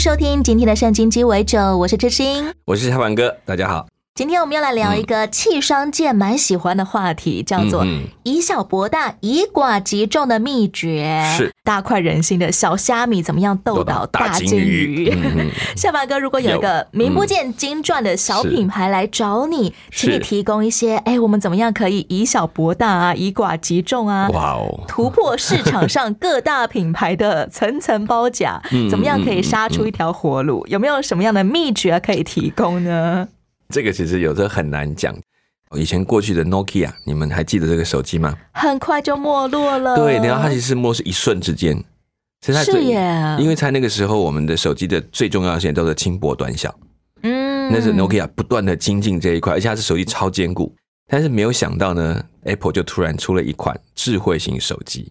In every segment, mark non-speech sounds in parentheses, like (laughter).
收听今天的圣经鸡尾酒，我是知心。我是小凡哥，大家好。今天我们要来聊一个气商界蛮喜欢的话题，叫做以小博大、以寡击众的秘诀。是大快人心的小虾米怎么样斗倒大金鱼？(laughs) 下巴哥，如果有一个名不见经传的小品牌来找你，请你提供一些，哎，我们怎么样可以以小博大啊，以寡击众啊？哇哦，突破市场上各大品牌的层层包夹，嗯怎么样可以杀出一条活路？有没有什么样的秘诀可以提供呢？这个其实有时候很难讲。以前过去的 Nokia，你们还记得这个手机吗？很快就没落了。对，然后它其实没是一瞬之间，是最耶因为在那个时候，我们的手机的最重要性都是轻薄短小，嗯那是 Nokia 不断的精进这一块，而且它是手机超坚固。但是没有想到呢，Apple 就突然出了一款智慧型手机，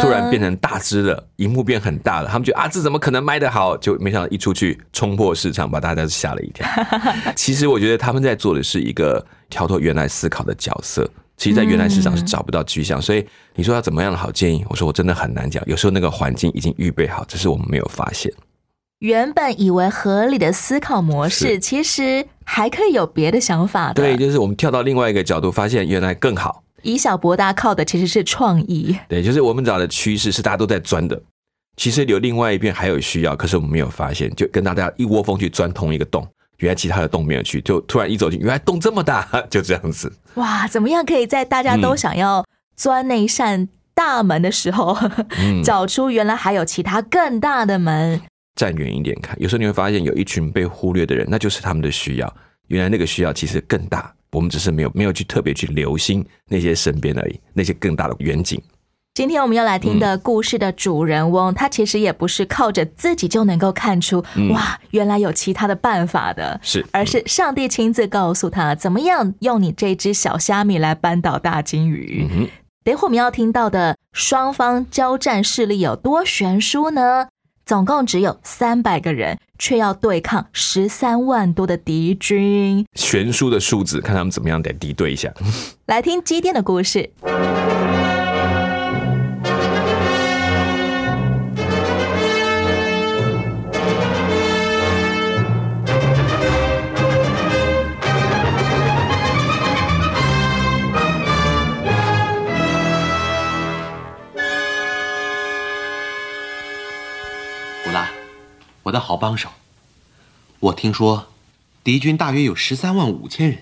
突然变成大只了，荧幕变很大了。他们觉得啊，这怎么可能卖得好？就没想到一出去冲破市场，把大家吓了一跳。(laughs) 其实我觉得他们在做的是一个跳脱原来思考的角色。其实，在原来市场是找不到趋向，所以你说要怎么样的好建议？我说我真的很难讲。有时候那个环境已经预备好，只是我们没有发现。原本以为合理的思考模式，其实还可以有别的想法的。对，就是我们跳到另外一个角度，发现原来更好。以小博大靠的其实是创意。对，就是我们找的趋势是大家都在钻的，其实有另外一边还有需要，可是我们没有发现，就跟大家一窝蜂去钻同一个洞，原来其他的洞没有去，就突然一走进，原来洞这么大，(laughs) 就这样子。哇，怎么样可以在大家都想要钻那一扇大门的时候，嗯 (laughs) 找出原来还有其他更大的门？站远一点看，有时候你会发现有一群被忽略的人，那就是他们的需要。原来那个需要其实更大，我们只是没有没有去特别去留心那些身边而已，那些更大的远景。今天我们要来听的故事的主人翁，他其实也不是靠着自己就能够看出，嗯哇，原来有其他的办法的，是而是上帝亲自告诉他，怎么样用你这只小虾米来扳倒大金鱼。嗯哼，等会我们要听到的双方交战势力有多悬殊呢？总共只有三百个人，却要对抗十三万多的敌军。悬殊的数字，看他们怎么样得敌对一下。来听机电的故事。的好帮手。我听说，敌军大约有十三万五千人。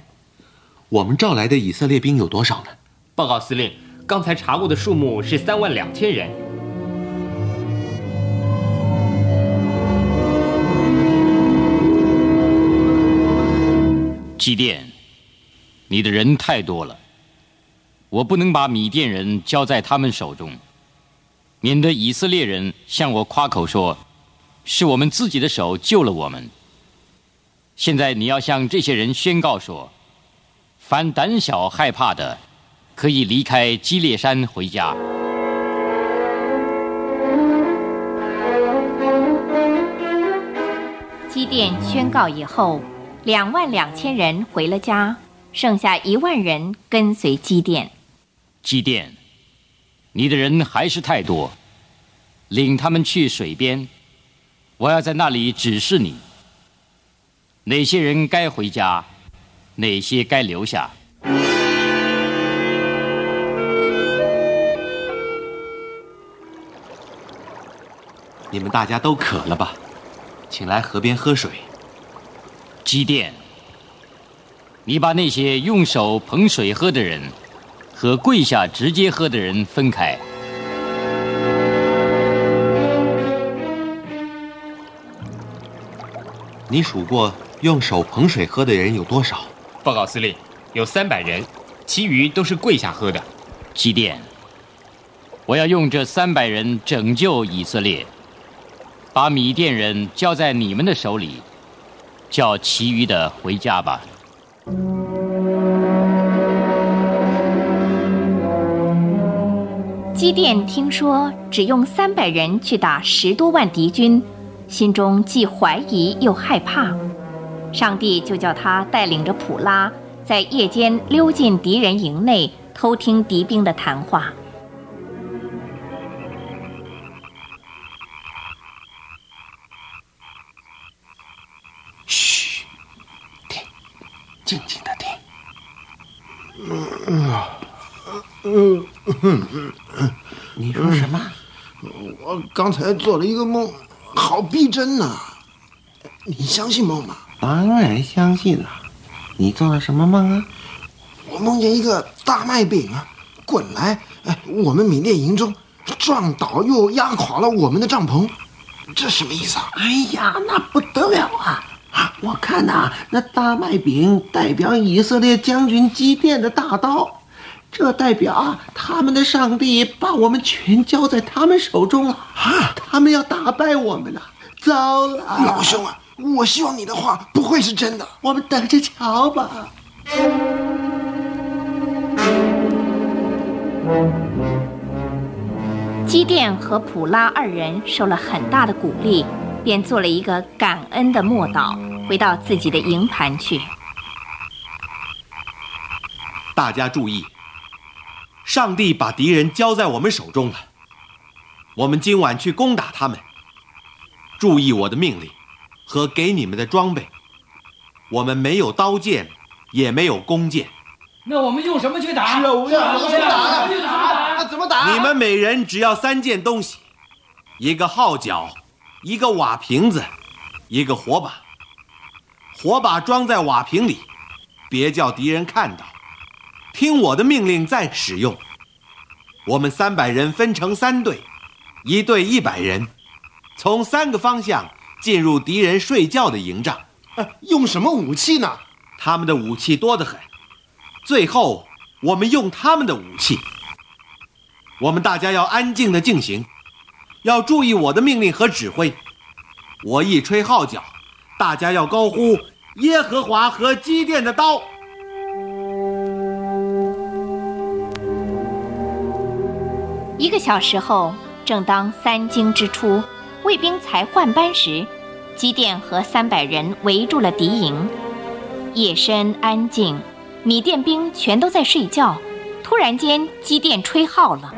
我们召来的以色列兵有多少呢？报告司令，刚才查过的数目是三万两千人。基甸，你的人太多了，我不能把米甸人交在他们手中，免得以色列人向我夸口说，是我们自己的手救了我们。现在你要向这些人宣告说，凡胆小害怕的，可以离开基列山回家。基甸宣告以后，两万两千人回了家，剩下一万人跟随基甸。基甸，你的人还是太多，领他们去水边，我要在那里指示你，哪些人该回家，哪些该留下。你们大家都渴了吧？请来河边喝水。基甸，你把那些用手捧水喝的人和跪下直接喝的人分开。你数过用手捧水喝的人有多少？报告司令，有三百人，其余都是跪下喝的。基甸，我要用这三百人拯救以色列。把米甸人交在你们的手里，叫其余的回家吧。基甸听说只用三百人去打十多万敌军，心中既怀疑又害怕。上帝就叫他带领着普拉，在夜间溜进敌人营内，偷听敌兵的谈话。嘘，听，静静的听。嗯嗯嗯嗯你说什么？我刚才做了一个梦，好逼真呐、你相信梦吗？当然相信了。你做了什么梦啊？我梦见一个大麦饼啊，滚来，哎，我们缅甸营中，撞倒又压垮了我们的帐篷，这什么意思啊？哎呀，那不得了啊！啊，我看呐、那大麦饼代表以色列将军基甸的大刀，这代表啊，他们的上帝把我们全交在他们手中了啊！他们要打败我们了，糟了！老兄啊，我希望你的话不会是真的。我们等着瞧吧。基甸和普拉二人受了很大的鼓励，便做了一个感恩的默祷，回到自己的营盘去。大家注意，上帝把敌人交在我们手中了。我们今晚去攻打他们。注意我的命令和给你们的装备。我们没有刀剑，也没有弓箭。那我们用什么去打？是啊我们要怎怎么打么去打？那怎么打？你们每人只要三件东西：一个号角，一个瓦瓶子，一个火把。火把装在瓦瓶里，别叫敌人看到。听我的命令再使用。我们三百人分成三队，一队一百人，从三个方向进入敌人睡觉的营帐。呃用什么武器呢？他们的武器多得很。最后，我们用他们的武器。我们大家要安静的进行，要注意我的命令和指挥。我一吹号角，大家要高呼“耶和华和基甸的刀”。一个小时后，正当三更之初，卫兵才换班时，机电和三百人围住了敌营。夜深安静，米店兵全都在睡觉。突然间，机电吹号了。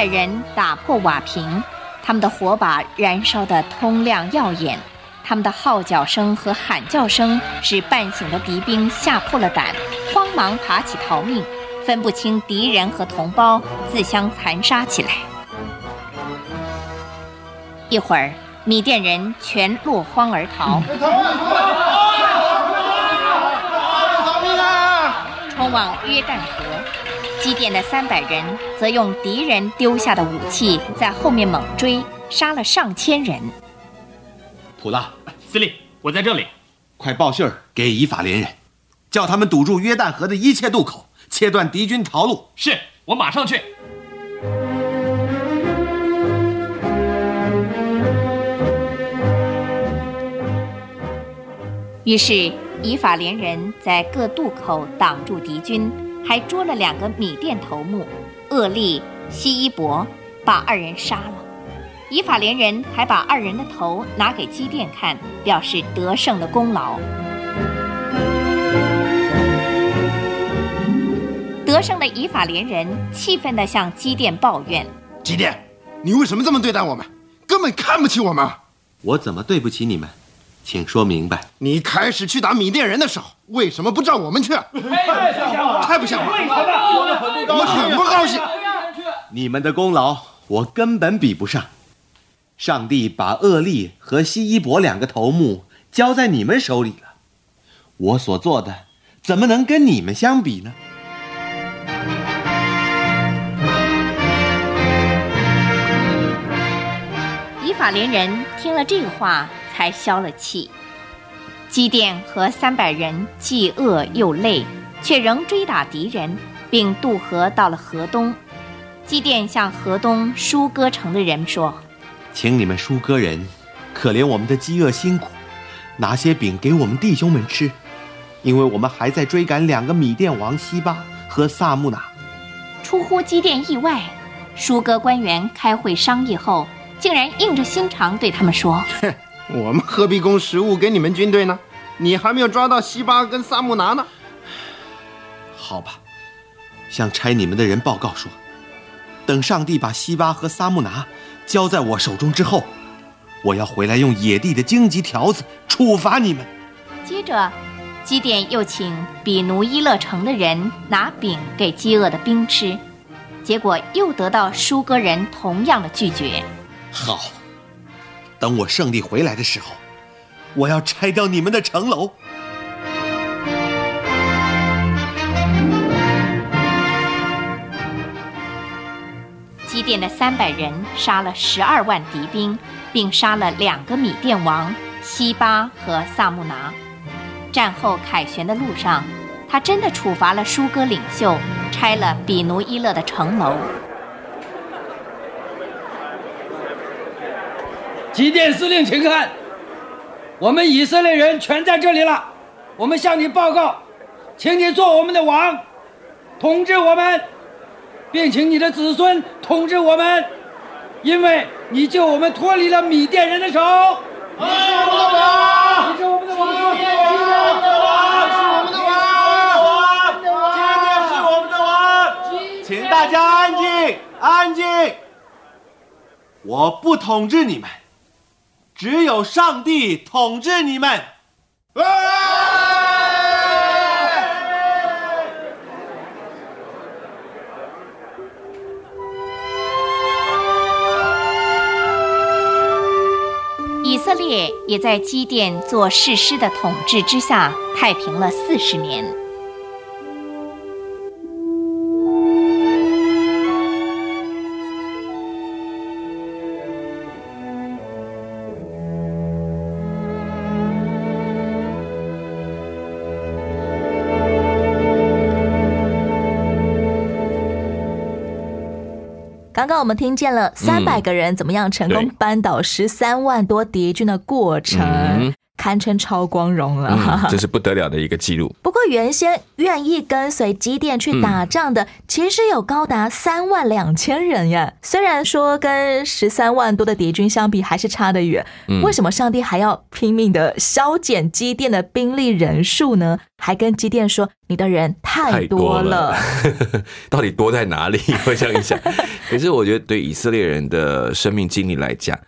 百人打破瓦瓶，他们的火把燃烧得通亮耀眼，他们的号角声和喊叫声使半醒的敌兵吓破了胆，慌忙爬起逃命，分不清敌人和同胞，自相残杀起来。一会儿，米甸人全落荒而逃，冲往约旦河。基甸的三百人则用敌人丢下的武器在后面猛追，杀了上千人。普拉，司令，我在这里。快报信儿给以法连人，叫他们堵住约旦河的一切渡口，切断敌军逃路。是我马上去。于是以法连人在各渡口挡住敌军，还捉了两个米店头目厄利、西伊伯，把二人杀了。以法连人还把二人的头拿给基甸看，表示得胜的功劳。得胜的以法连人气愤地向基甸抱怨。基甸，你为什么这么对待我们？根本看不起我们。我怎么对不起你们？请说明白。你开始去打米甸人的时候，为什么不照我们去？太不像话！我们很不高兴。你们的功劳我根本比不上。上帝把厄利和西伊伯两个头目交在你们手里了，我所做的怎么能跟你们相比呢？以法连人听了这个话，才消了气。基甸和三百人既饿又累，却仍追打敌人，并渡河到了河东。基甸向河东舒歌城的人说：“请你们舒歌人，可怜我们的饥饿辛苦，拿些饼给我们弟兄们吃，因为我们还在追赶两个米甸王西巴和萨木拿。”出乎基甸意外，舒歌官员开会商议后，竟然硬着心肠对他们说：“哼，(laughs) 我们何必供食物给你们军队呢？你还没有抓到西巴跟萨木拿呢。”好吧，向差你们的人报告说，等上帝把西巴和萨木拿交在我手中之后，我要回来用野地的荆棘条子处罚你们。接着，基甸又请比奴伊勒城的人拿饼给饥饿的兵吃，结果又得到舒歌人同样的拒绝。好，等我胜利回来的时候，我要拆掉你们的城楼。基甸的三百人杀了十二万敌兵，并杀了两个米甸王西巴和萨木拿。战后凯旋的路上，他真的处罚了舒歌领袖，拆了比奴伊勒的城楼。基甸司令，请看，我们以色列人全在这里了。我们向你报告，请你做我们的王，统治我们，并请你的子孙统治我们，因为你救我们脱离了米甸人的手。你是我们的王，你是我们的王，你是我们的王，是我们的王，今天是我们的王，请大家安静，安静。我不统治你们，只有上帝统治你们。以色列也在基甸做士师的统治之下太平了四十年。我们听见了三百个人怎么样成功扳倒十三万多敌军的过程，嗯堪称超光荣了。嗯，这是不得了的一个记录。(laughs) 不过，原先愿意跟随基甸去打仗的，其实有高达三万两千人呀。虽然说跟十三万多的敌军相比，还是差得远。嗯为什么上帝还要拼命的削减基甸的兵力人数呢？还跟基甸说：“你的人太多了。(laughs) 到底多在哪里？会这样想。(laughs) 可是我觉得，对以色列人的生命经历来讲，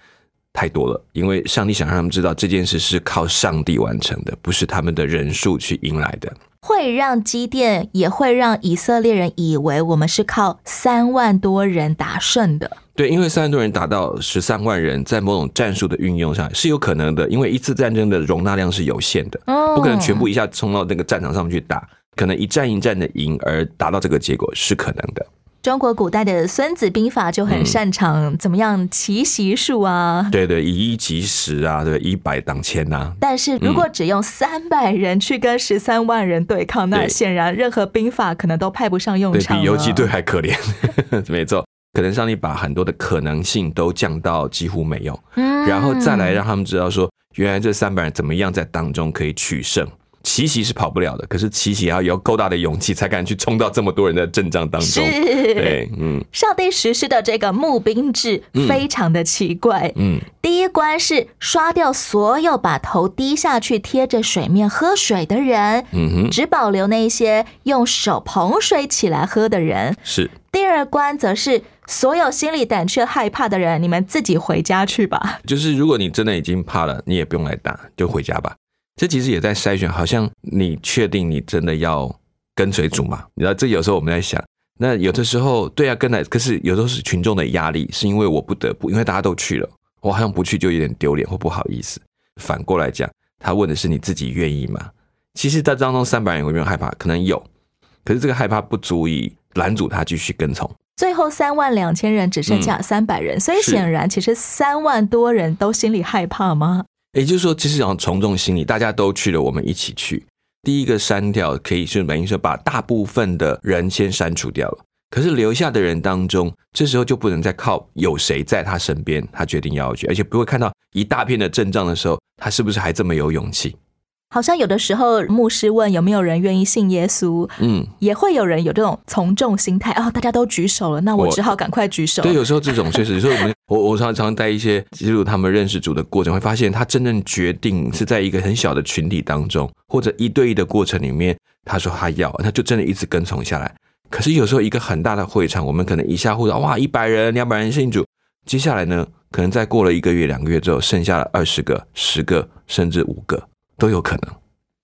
太多了，因为上帝想让他们知道这件事是靠上帝完成的，不是他们的人数去迎来的。会让基甸，也会让以色列人以为我们是靠三万多人打胜的。对，因为三万多人打到十三万人，在某种战术的运用上是有可能的，因为一次战争的容纳量是有限的，哦不可能全部一下冲到那个战场上面去打，可能一战一战的赢而达到这个结果是可能的。中国古代的《孙子兵法》就很擅长怎么样奇袭术啊。对对，以一击十啊，对，一百挡千呐、但是如果只用三百人去跟十三万人对抗，那对显然任何兵法可能都派不上用对场了。比游击队还可怜，(laughs) 没错。可能上帝把很多的可能性都降到几乎没有，嗯然后再来让他们知道说，原来这三百人怎么样在当中可以取胜。奇袭是跑不了的，可是奇袭要有够大的勇气才敢去冲到这么多人的阵仗当中。是对，嗯上帝实施的这个募兵制嗯非常的奇怪。嗯，第一关是刷掉所有把头低下去贴着水面喝水的人，嗯哼只保留那些用手捧水起来喝的人。是第二关则是所有心里胆怯害怕的人，你们自己回家去吧。就是如果你真的已经怕了，你也不用来打，就回家吧。这其实也在筛选，好像你确定你真的要跟随主吗？你知道，这有时候我们在想，那有的时候对啊，跟来，可是有时候是群众的压力，是因为我不得不，因为大家都去了，我好像不去就有点丢脸或不好意思。反过来讲，他问的是你自己愿意吗？其实，在当中三百人有没有害怕？可能有，可是这个害怕不足以拦阻他继续跟从。最后三万两千人只剩下三百人，所以是显然其实三万多人都心里害怕吗？也就是说，其实讲从众心理，大家都去了，我们一起去。第一个删掉，可以是等于说把大部分的人先删除掉了。可是留下的人当中，这时候就不能再靠有谁在他身边，他决定要去，而且不会看到一大片的阵仗的时候，他是不是还这么有勇气？好像有的时候牧师问有没有人愿意信耶稣，嗯，也会有人有这种从众心态哦，大家都举手了，那我我只好赶快举手。对，有时候这种确实，有时候我们 (laughs) 我我常常带一些记录他们认识主的过程，会发现他真正决定是在一个很小的群体当中，或者一对一的过程里面，他说他要，他就真的一直跟从下来。可是有时候一个很大的会场，我们可能一下呼到哇一百人、两百人信主，接下来呢，可能再过了一个月、两个月之后，剩下了二十个、十个，甚至五个都有可能。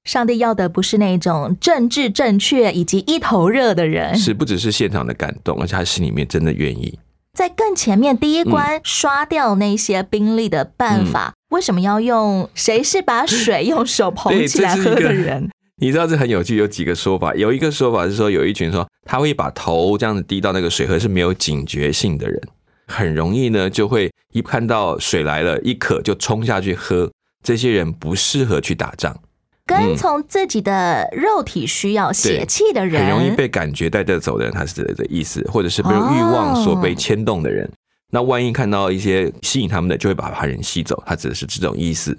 上帝要的不是那种政治正确以及一头热的人，是不只是现场的感动，而且他心里面真的愿意。在更前面第一嗯关刷掉那些兵力的办法，为什么要用谁是把水用手捧起来喝的人？(laughs) 你知道这很有趣，有几个说法。有一个说法是说，有一群说他会把头这样子滴到那个水河是没有警觉性的人，很容易呢就会一看到水来了，一渴就冲下去喝。这些人不适合去打仗，跟从自己的肉体需要血气的人，很容易被感觉带着走的人，他是这个意思，或者是被欲望所被牵动的人。那万一看到一些吸引他们的，就会把他人吸走。他指的是这种意思。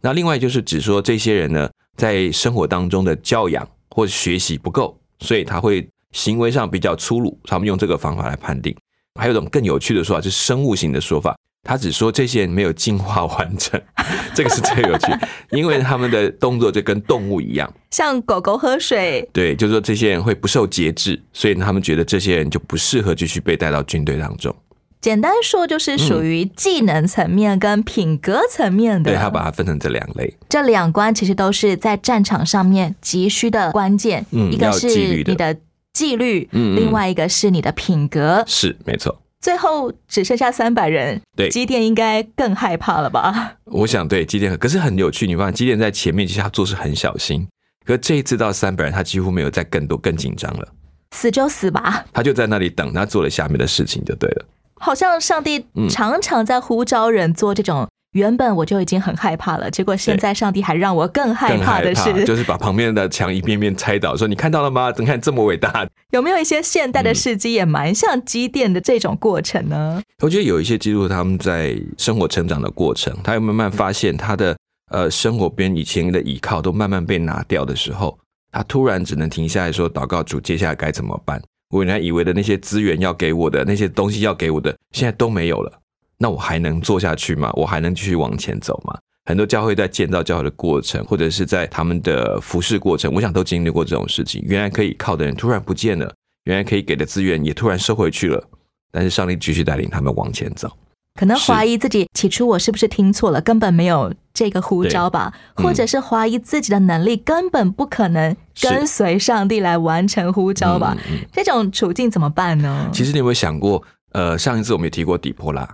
那另外就是指说这些人呢，在生活当中的教养或者学习不够，所以他会行为上比较粗鲁。他们用这个方法来判定。还有一种更有趣的说法，是生物型的说法。他只说这些人没有进化完整，(laughs) 这个是最有趣，因为他们的动作就跟动物一样。像狗狗喝水，对，就是说这些人会不受节制，所以他们觉得这些人就不适合继续被带到军队当中。简单说就是属于技能层面跟品格层面的。对他把它分成这两类。这两关其实都是在战场上面急需的关键，嗯一个是你的纪律，嗯嗯另外一个是你的品格。是没错，最后只剩下三百人，对基甸应该更害怕了吧？我想对基甸，可是很有趣，你发现基甸在前面其实他做事很小心，可是这一次到三百人，他几乎没有再更多更紧张了，死就死吧，他就在那里等，他做了下面的事情就对了。好像上帝嗯常常在呼召人做这种。原本我就已经很害怕了，结果现在上帝还让我更害怕的是，(laughs) 就是把旁边的墙一遍遍拆倒，说你看到了吗？你看这么伟大，(laughs) 有没有一些现嗯代的事迹也蛮像积淀的这种过程呢？我觉得有一些记录他们在生活成长的过程，他会慢慢发现他的呃生活边以前的依靠都慢慢被拿掉的时候，他突然只能停下来说：“祷告主，接下来该怎么办？我原来以为的那些资源要给我的那些东西要给我的，现在都没有了。那我还能做下去吗？我还能继续往前走吗？”很多教会在建造教会的过程，或者是在他们的服侍过程，我想都经历过这种事情。原来可以靠的人突然不见了，原来可以给的资源也突然收回去了。但是上帝继续带领他们往前走。可能怀疑自己，起初我是不是听错了，根本没有这个呼召吧，嗯或者是怀疑自己的能力根本不可能跟随上帝来完成呼召吧。嗯嗯这种处境怎么办呢？其实你有没有想过，呃，上一次我们也提过底波拉，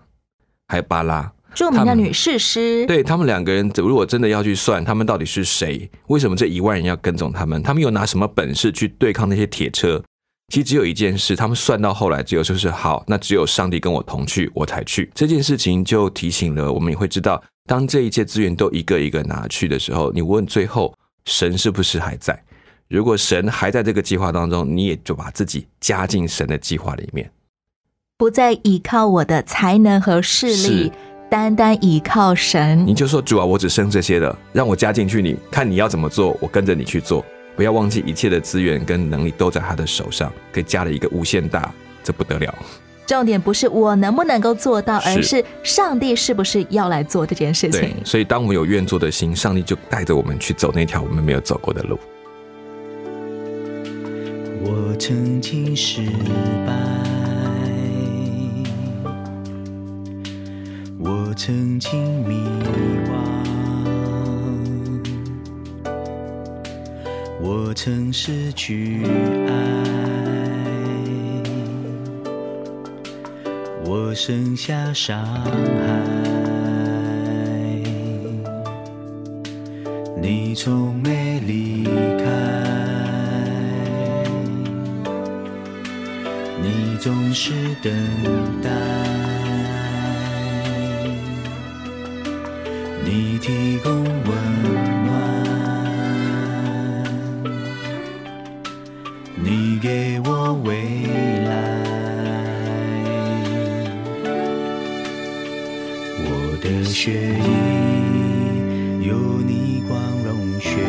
还有巴拉，著名的女士师，对他们两个人，如果真的要去算，他们到底是谁？为什么这一万人要跟踪他们？他们又拿什么本事去对抗那些铁车？其实只有一件事，他们算到后来，只有就是好，那只有上帝跟我同去，我才去。这件事情就提醒了我们，也会知道，当这一切资源都一个一个拿去的时候，你问最后神是不是还在？如果神还在这个计划当中，你也就把自己加进神的计划里面。不再依靠我的才能和势力，单单依靠神你。就说主啊，我只剩这些了，让我加进去你，看你要怎么做，我跟着你去做。不要忘记一切的资源跟能力都在他的手上，给加了一个无限大，这不得了。重点不是我能不能够做到，而是上帝是不是要来做这件事情，。所以当我们有愿做的心，上帝就带着我们去走那条我们没有走过的路。我曾经失败，我曾经迷惘，我曾失去爱，我剩下伤害。你从没离开。你总是等待。提供温暖，你给我未来。我的血液有你光荣血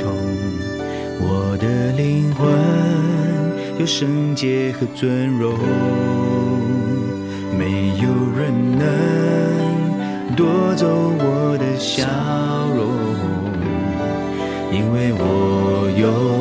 统，我的灵魂有圣洁和尊荣，没有人能夺走我笑容，因为我有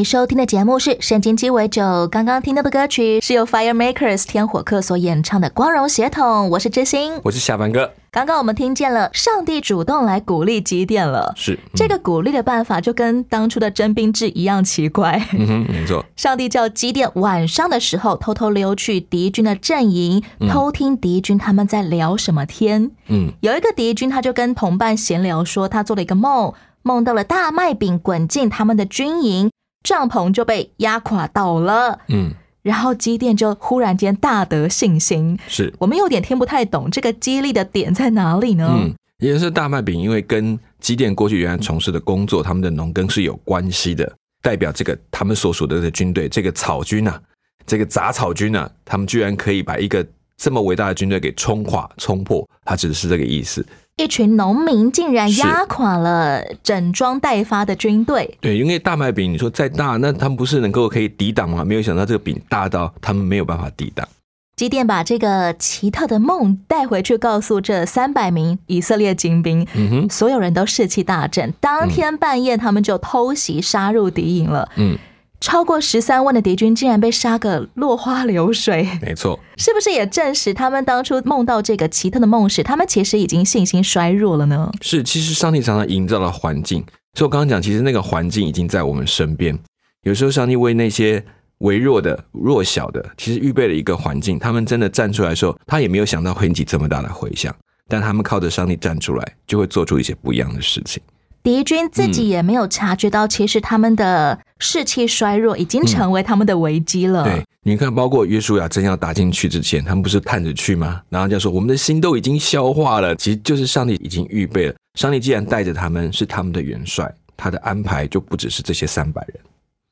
你收听的节目是《圣经鸡尾酒》，刚刚听到的歌曲是由 Fire Makers 天火客所演唱的《光荣血统》，我是知心，我是下凡哥。刚刚我们听见了上帝主动来鼓励基甸了，是、嗯、这个鼓励的办法就跟当初的征兵制一样奇怪。嗯哼，没错。(laughs) 上帝叫基甸晚上的时候偷偷溜去敌军的阵营，嗯偷听敌军他们在聊什么天。嗯，有一个敌军他就跟同伴闲聊说，他做了一个梦，梦到了大麦饼滚进他们的军营。帐篷就被压垮倒了，嗯，然后基甸就忽然间大得信心。是我们有点听不太懂这个激励的点在哪里呢？嗯，也是大麦饼，因为跟基甸过去原来从事的工作，他们的农耕是有关系的，代表这个他们所属的的军队，这个草军啊，这个杂草军啊，他们居然可以把一个这么伟大的军队给冲垮、冲破，他指的是这个意思。一群农民竟然压垮了整装待发的军队。对，因为大麦饼，你说再大，那他们不是能够可以抵挡吗？没有想到这个饼大到他们没有办法抵挡。基甸把这个奇特的梦带回去，告诉这三百名以色列精兵，嗯哼，所有人都士气大振。当天半夜，他们就偷袭杀入敌营了。嗯。超过十三万的敌军竟然被杀个落花流水，(laughs) 没错，是不是也证实他们当初梦到这个奇特的梦时，他们其实已经信心衰弱了呢？是，其实上帝常常营造了环境，所以我刚刚讲，其实那个环境已经在我们身边。有时候上帝为那些微弱的、弱小的，其实预备了一个环境，他们真的站出来的时候，他也没有想到会引起这么大的回响，但他们靠着上帝站出来，就会做出一些不一样的事情。敌军自己也没有察觉到，其实他们的士气衰弱已经成为他们的危机了。嗯、对，你看，包括约书亚真要打进去之前，他们不是探着去吗？然后就说我们的心都已经消化了，其实就是上帝已经预备了。上帝既然带着他们，是他们的元帅，他的安排就不只是这些三百人。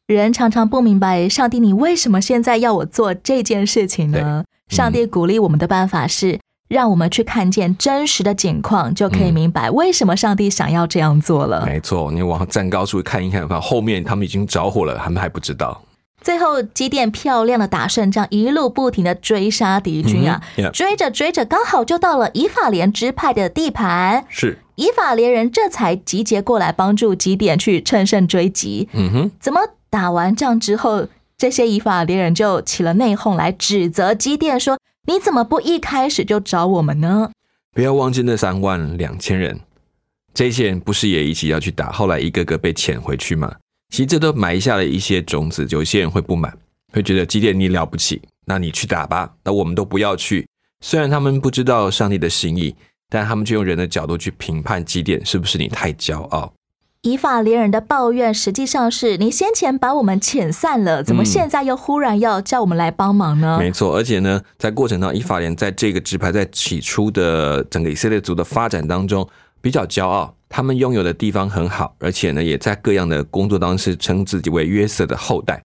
人常常不明白，上帝，你为什么现在要我做这件事情呢？上帝鼓励我们的办法是。让我们去看见真实的景况，就可以明白为什么上帝想要这样做了。嗯、没错，你往站高处看一看，看后面他们已经着火了，他们还不知道。最后，基甸漂亮的打胜仗，一路不停的追杀敌军啊，嗯 yeah、追着追着，刚好就到了以法莲支派的地盘。是以法连人这才集结过来，帮助基甸去乘胜追击。嗯哼，怎么打完仗之后，这些以法连人就起了内讧，来指责基甸说。你怎么不一开始就找我们呢？不要忘记那三万两千人，这些人不是也一起要去打，后来一个个被遣回去吗？其实这都埋下了一些种子，有些人会不满，会觉得基甸你了不起，那你去打吧，那我们都不要去。虽然他们不知道上帝的心意，但他们就用人的角度去评判基甸是不是你太骄傲。以法连人的抱怨实际上是你先前把我们遣散了，怎么现在又忽然要叫我们来帮忙呢？嗯、没错，而且呢，在过程当中，以法连在这个支派在起初的整个以色列族的发展当中比较骄傲，他们拥有的地方很好，而且呢，也在各样的工作当中是称自己为约瑟的后代，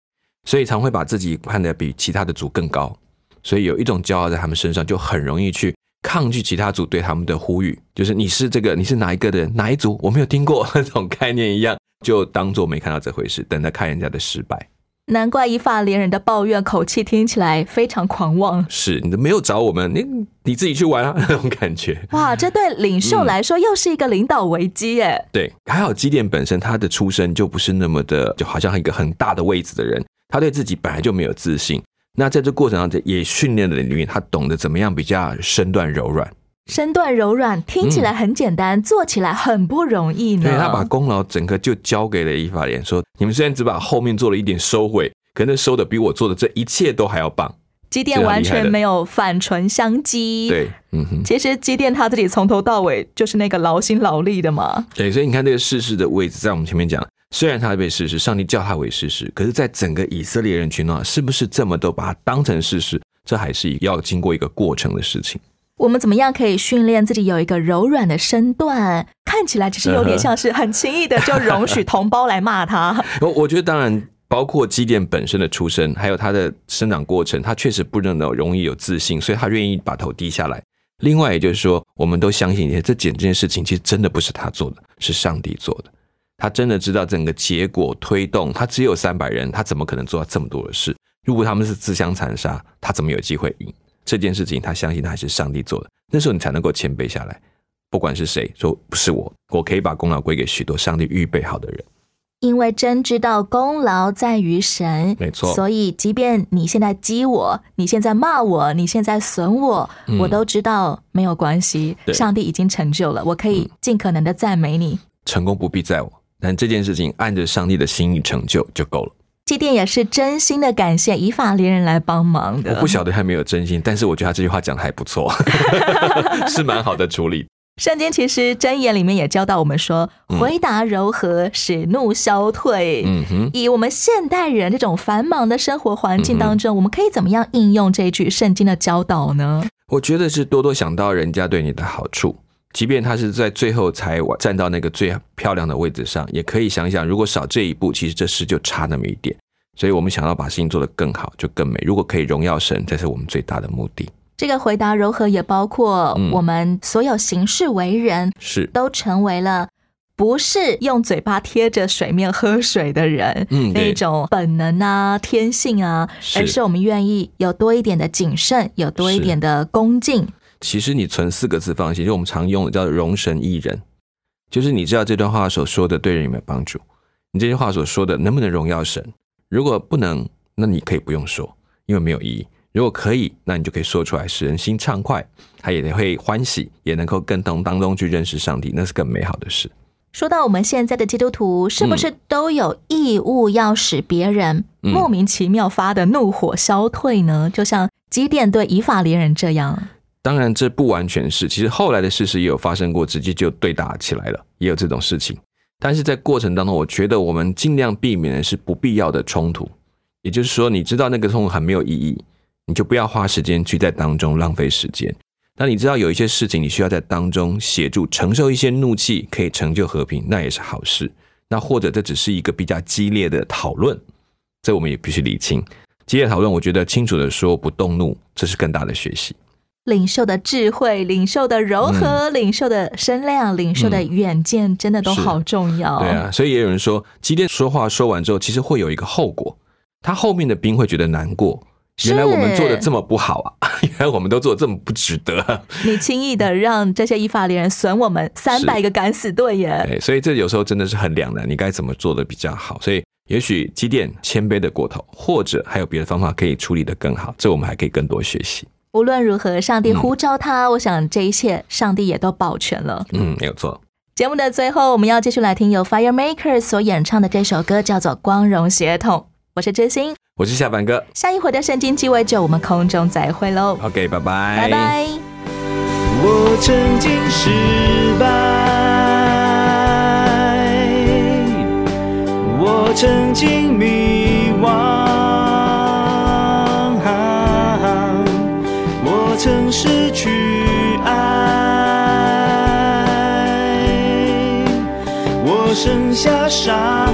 所以常会把自己看得比其他的族更高，所以有一种骄傲在他们身上，就很容易去。抗拒其他组对他们的呼吁，就是你是这个，你是哪一个的人，哪一组？我没有听过那种概念一样，就当做没看到这回事，等着看人家的失败。难怪以发连人的抱怨口气听起来非常狂妄。是你都没有找我们，你你自己去玩啊，那种感觉。哇，这对领袖来说又是一个领导危机耶、嗯。对，还好基甸本身他的出身就不是那么的，就好像一个很大的位置的人，他对自己本来就没有自信。那在这过程当中，也训练了里面，他懂得怎么样比较身段柔软。身段柔软听起来很简单，嗯、做起来很不容易呢。对他把功劳整个就交给了伊法莲，说：“你们虽然只把后面做了一点收回，可能收的比我做的这一切都还要棒。”基甸完全没有反唇相讥。对，嗯哼。其实基甸他自己从头到尾就是那个劳心劳力的嘛。对，所以你看这个世事的位置，在我们前面讲，虽然他被世事，上帝叫他为事实，可是，在整个以色列人群呢，是不是这么都把他当成事实？这还是要经过一个过程的事情。我们怎么样可以训练自己有一个柔软的身段？看起来只是有点像是很轻易的就容许同胞来骂他。我 (laughs) 我觉得当然包括基甸本身的出身，还有他的生长过程，他确实不那么容易有自信，所以他愿意把头低下来。另外，也就是说，我们都相信，这件这件事情其实真的不是他做的，是上帝做的。他真的知道整个结果推动，他只有三百人，他怎么可能做到这么多的事？如果他们是自相残杀，他怎么有机会赢？这件事情，他相信他还是上帝做的。那时候你才能够谦卑下来，不管是谁说不是我，我可以把功劳归给许多上帝预备好的人。因为真知道功劳在于神，没错。所以即便你现在激我，你现在骂我，你现在损我，我都知道没有关系。上帝已经成就了，我可以尽可能的赞美你。成功不必在我，但这件事情按着上帝的心意成就就够了。祭奠也是真心的感谢以法连人来帮忙的。我不晓得他没有真心，但是我觉得他这句话讲的还不错，(laughs) 是蛮好的处理。圣经其实箴言里面也教导我们说，回答柔和，使怒消退。嗯哼，以我们现代人这种繁忙的生活环境当中，我们可以怎么样应用这句圣经的教导呢？我觉得是多多想到人家对你的好处，即便他是在最后才站到那个最漂亮的位置上，也可以想想，如果少这一步，其实这事就差那么一点。所以我们想要把事情做得更好，就更美。如果可以荣耀神，这是我们最大的目的。这个回答柔和也包括我们所有行事为人，是都成为了不是用嘴巴贴着水面喝水的人，嗯，那种本能啊、天性啊，而是我们愿意有多一点的谨慎，有多一点的恭敬。其实你存四个字放心，就我们常用的叫“容神一人”，就是你知道这段话所说的对人有没有帮助？你这句话所说的能不能荣耀神？如果不能，那你可以不用说，因为没有意义。如果可以，那你就可以说出来，使人心畅快，他也会欢喜，也能够更从当中去认识上帝，那是更美好的事。说到我们现在的基督徒，是不是都有义务要使别人莫名其妙发的怒火消退呢？就像基甸对以法连人这样。当然，这不完全是，其实后来的事实也有发生过，直接就对打起来了，也有这种事情。但是在过程当中，我觉得我们尽量避免的是不必要的冲突。也就是说，你知道那个冲突很没有意义，你就不要花时间去在当中浪费时间。那你知道有一些事情，你需要在当中协助承受一些怒气，可以成就和平，那也是好事。那或者这只是一个比较激烈的讨论，这我们也必须理清。激烈讨论，我觉得清楚的说不动怒，这是更大的学习。领袖的智慧、领袖的柔和、领袖的声量、领袖的远见，真的都好重要。对啊，所以也有人说，基甸说话说完之后，其实会有一个后果，他后面的兵会觉得难过。原来我们做的这么不好啊！(laughs) 原来我们都做的这么不值得。你轻易的让这些依法连人损我们三百个敢死队耶！对，所以这有时候真的是很两难，你该怎么做的比较好？所以也许基甸谦卑的过头，或者还有别的方法可以处理的更好，这我们还可以更多学习。无论如何，上帝呼召他，我想这一切上帝也都保全了。嗯，没有错。节目的最后，我们要继续来听由 Fire Maker 所演唱的这首歌，叫做《光荣血统》。我是真心，我是下凡哥。下一回的圣经鸡尾酒，我们空中再会喽。OK，拜拜，拜拜。我曾经失败，我曾经迷惘。曾失去爱，我剩下伤。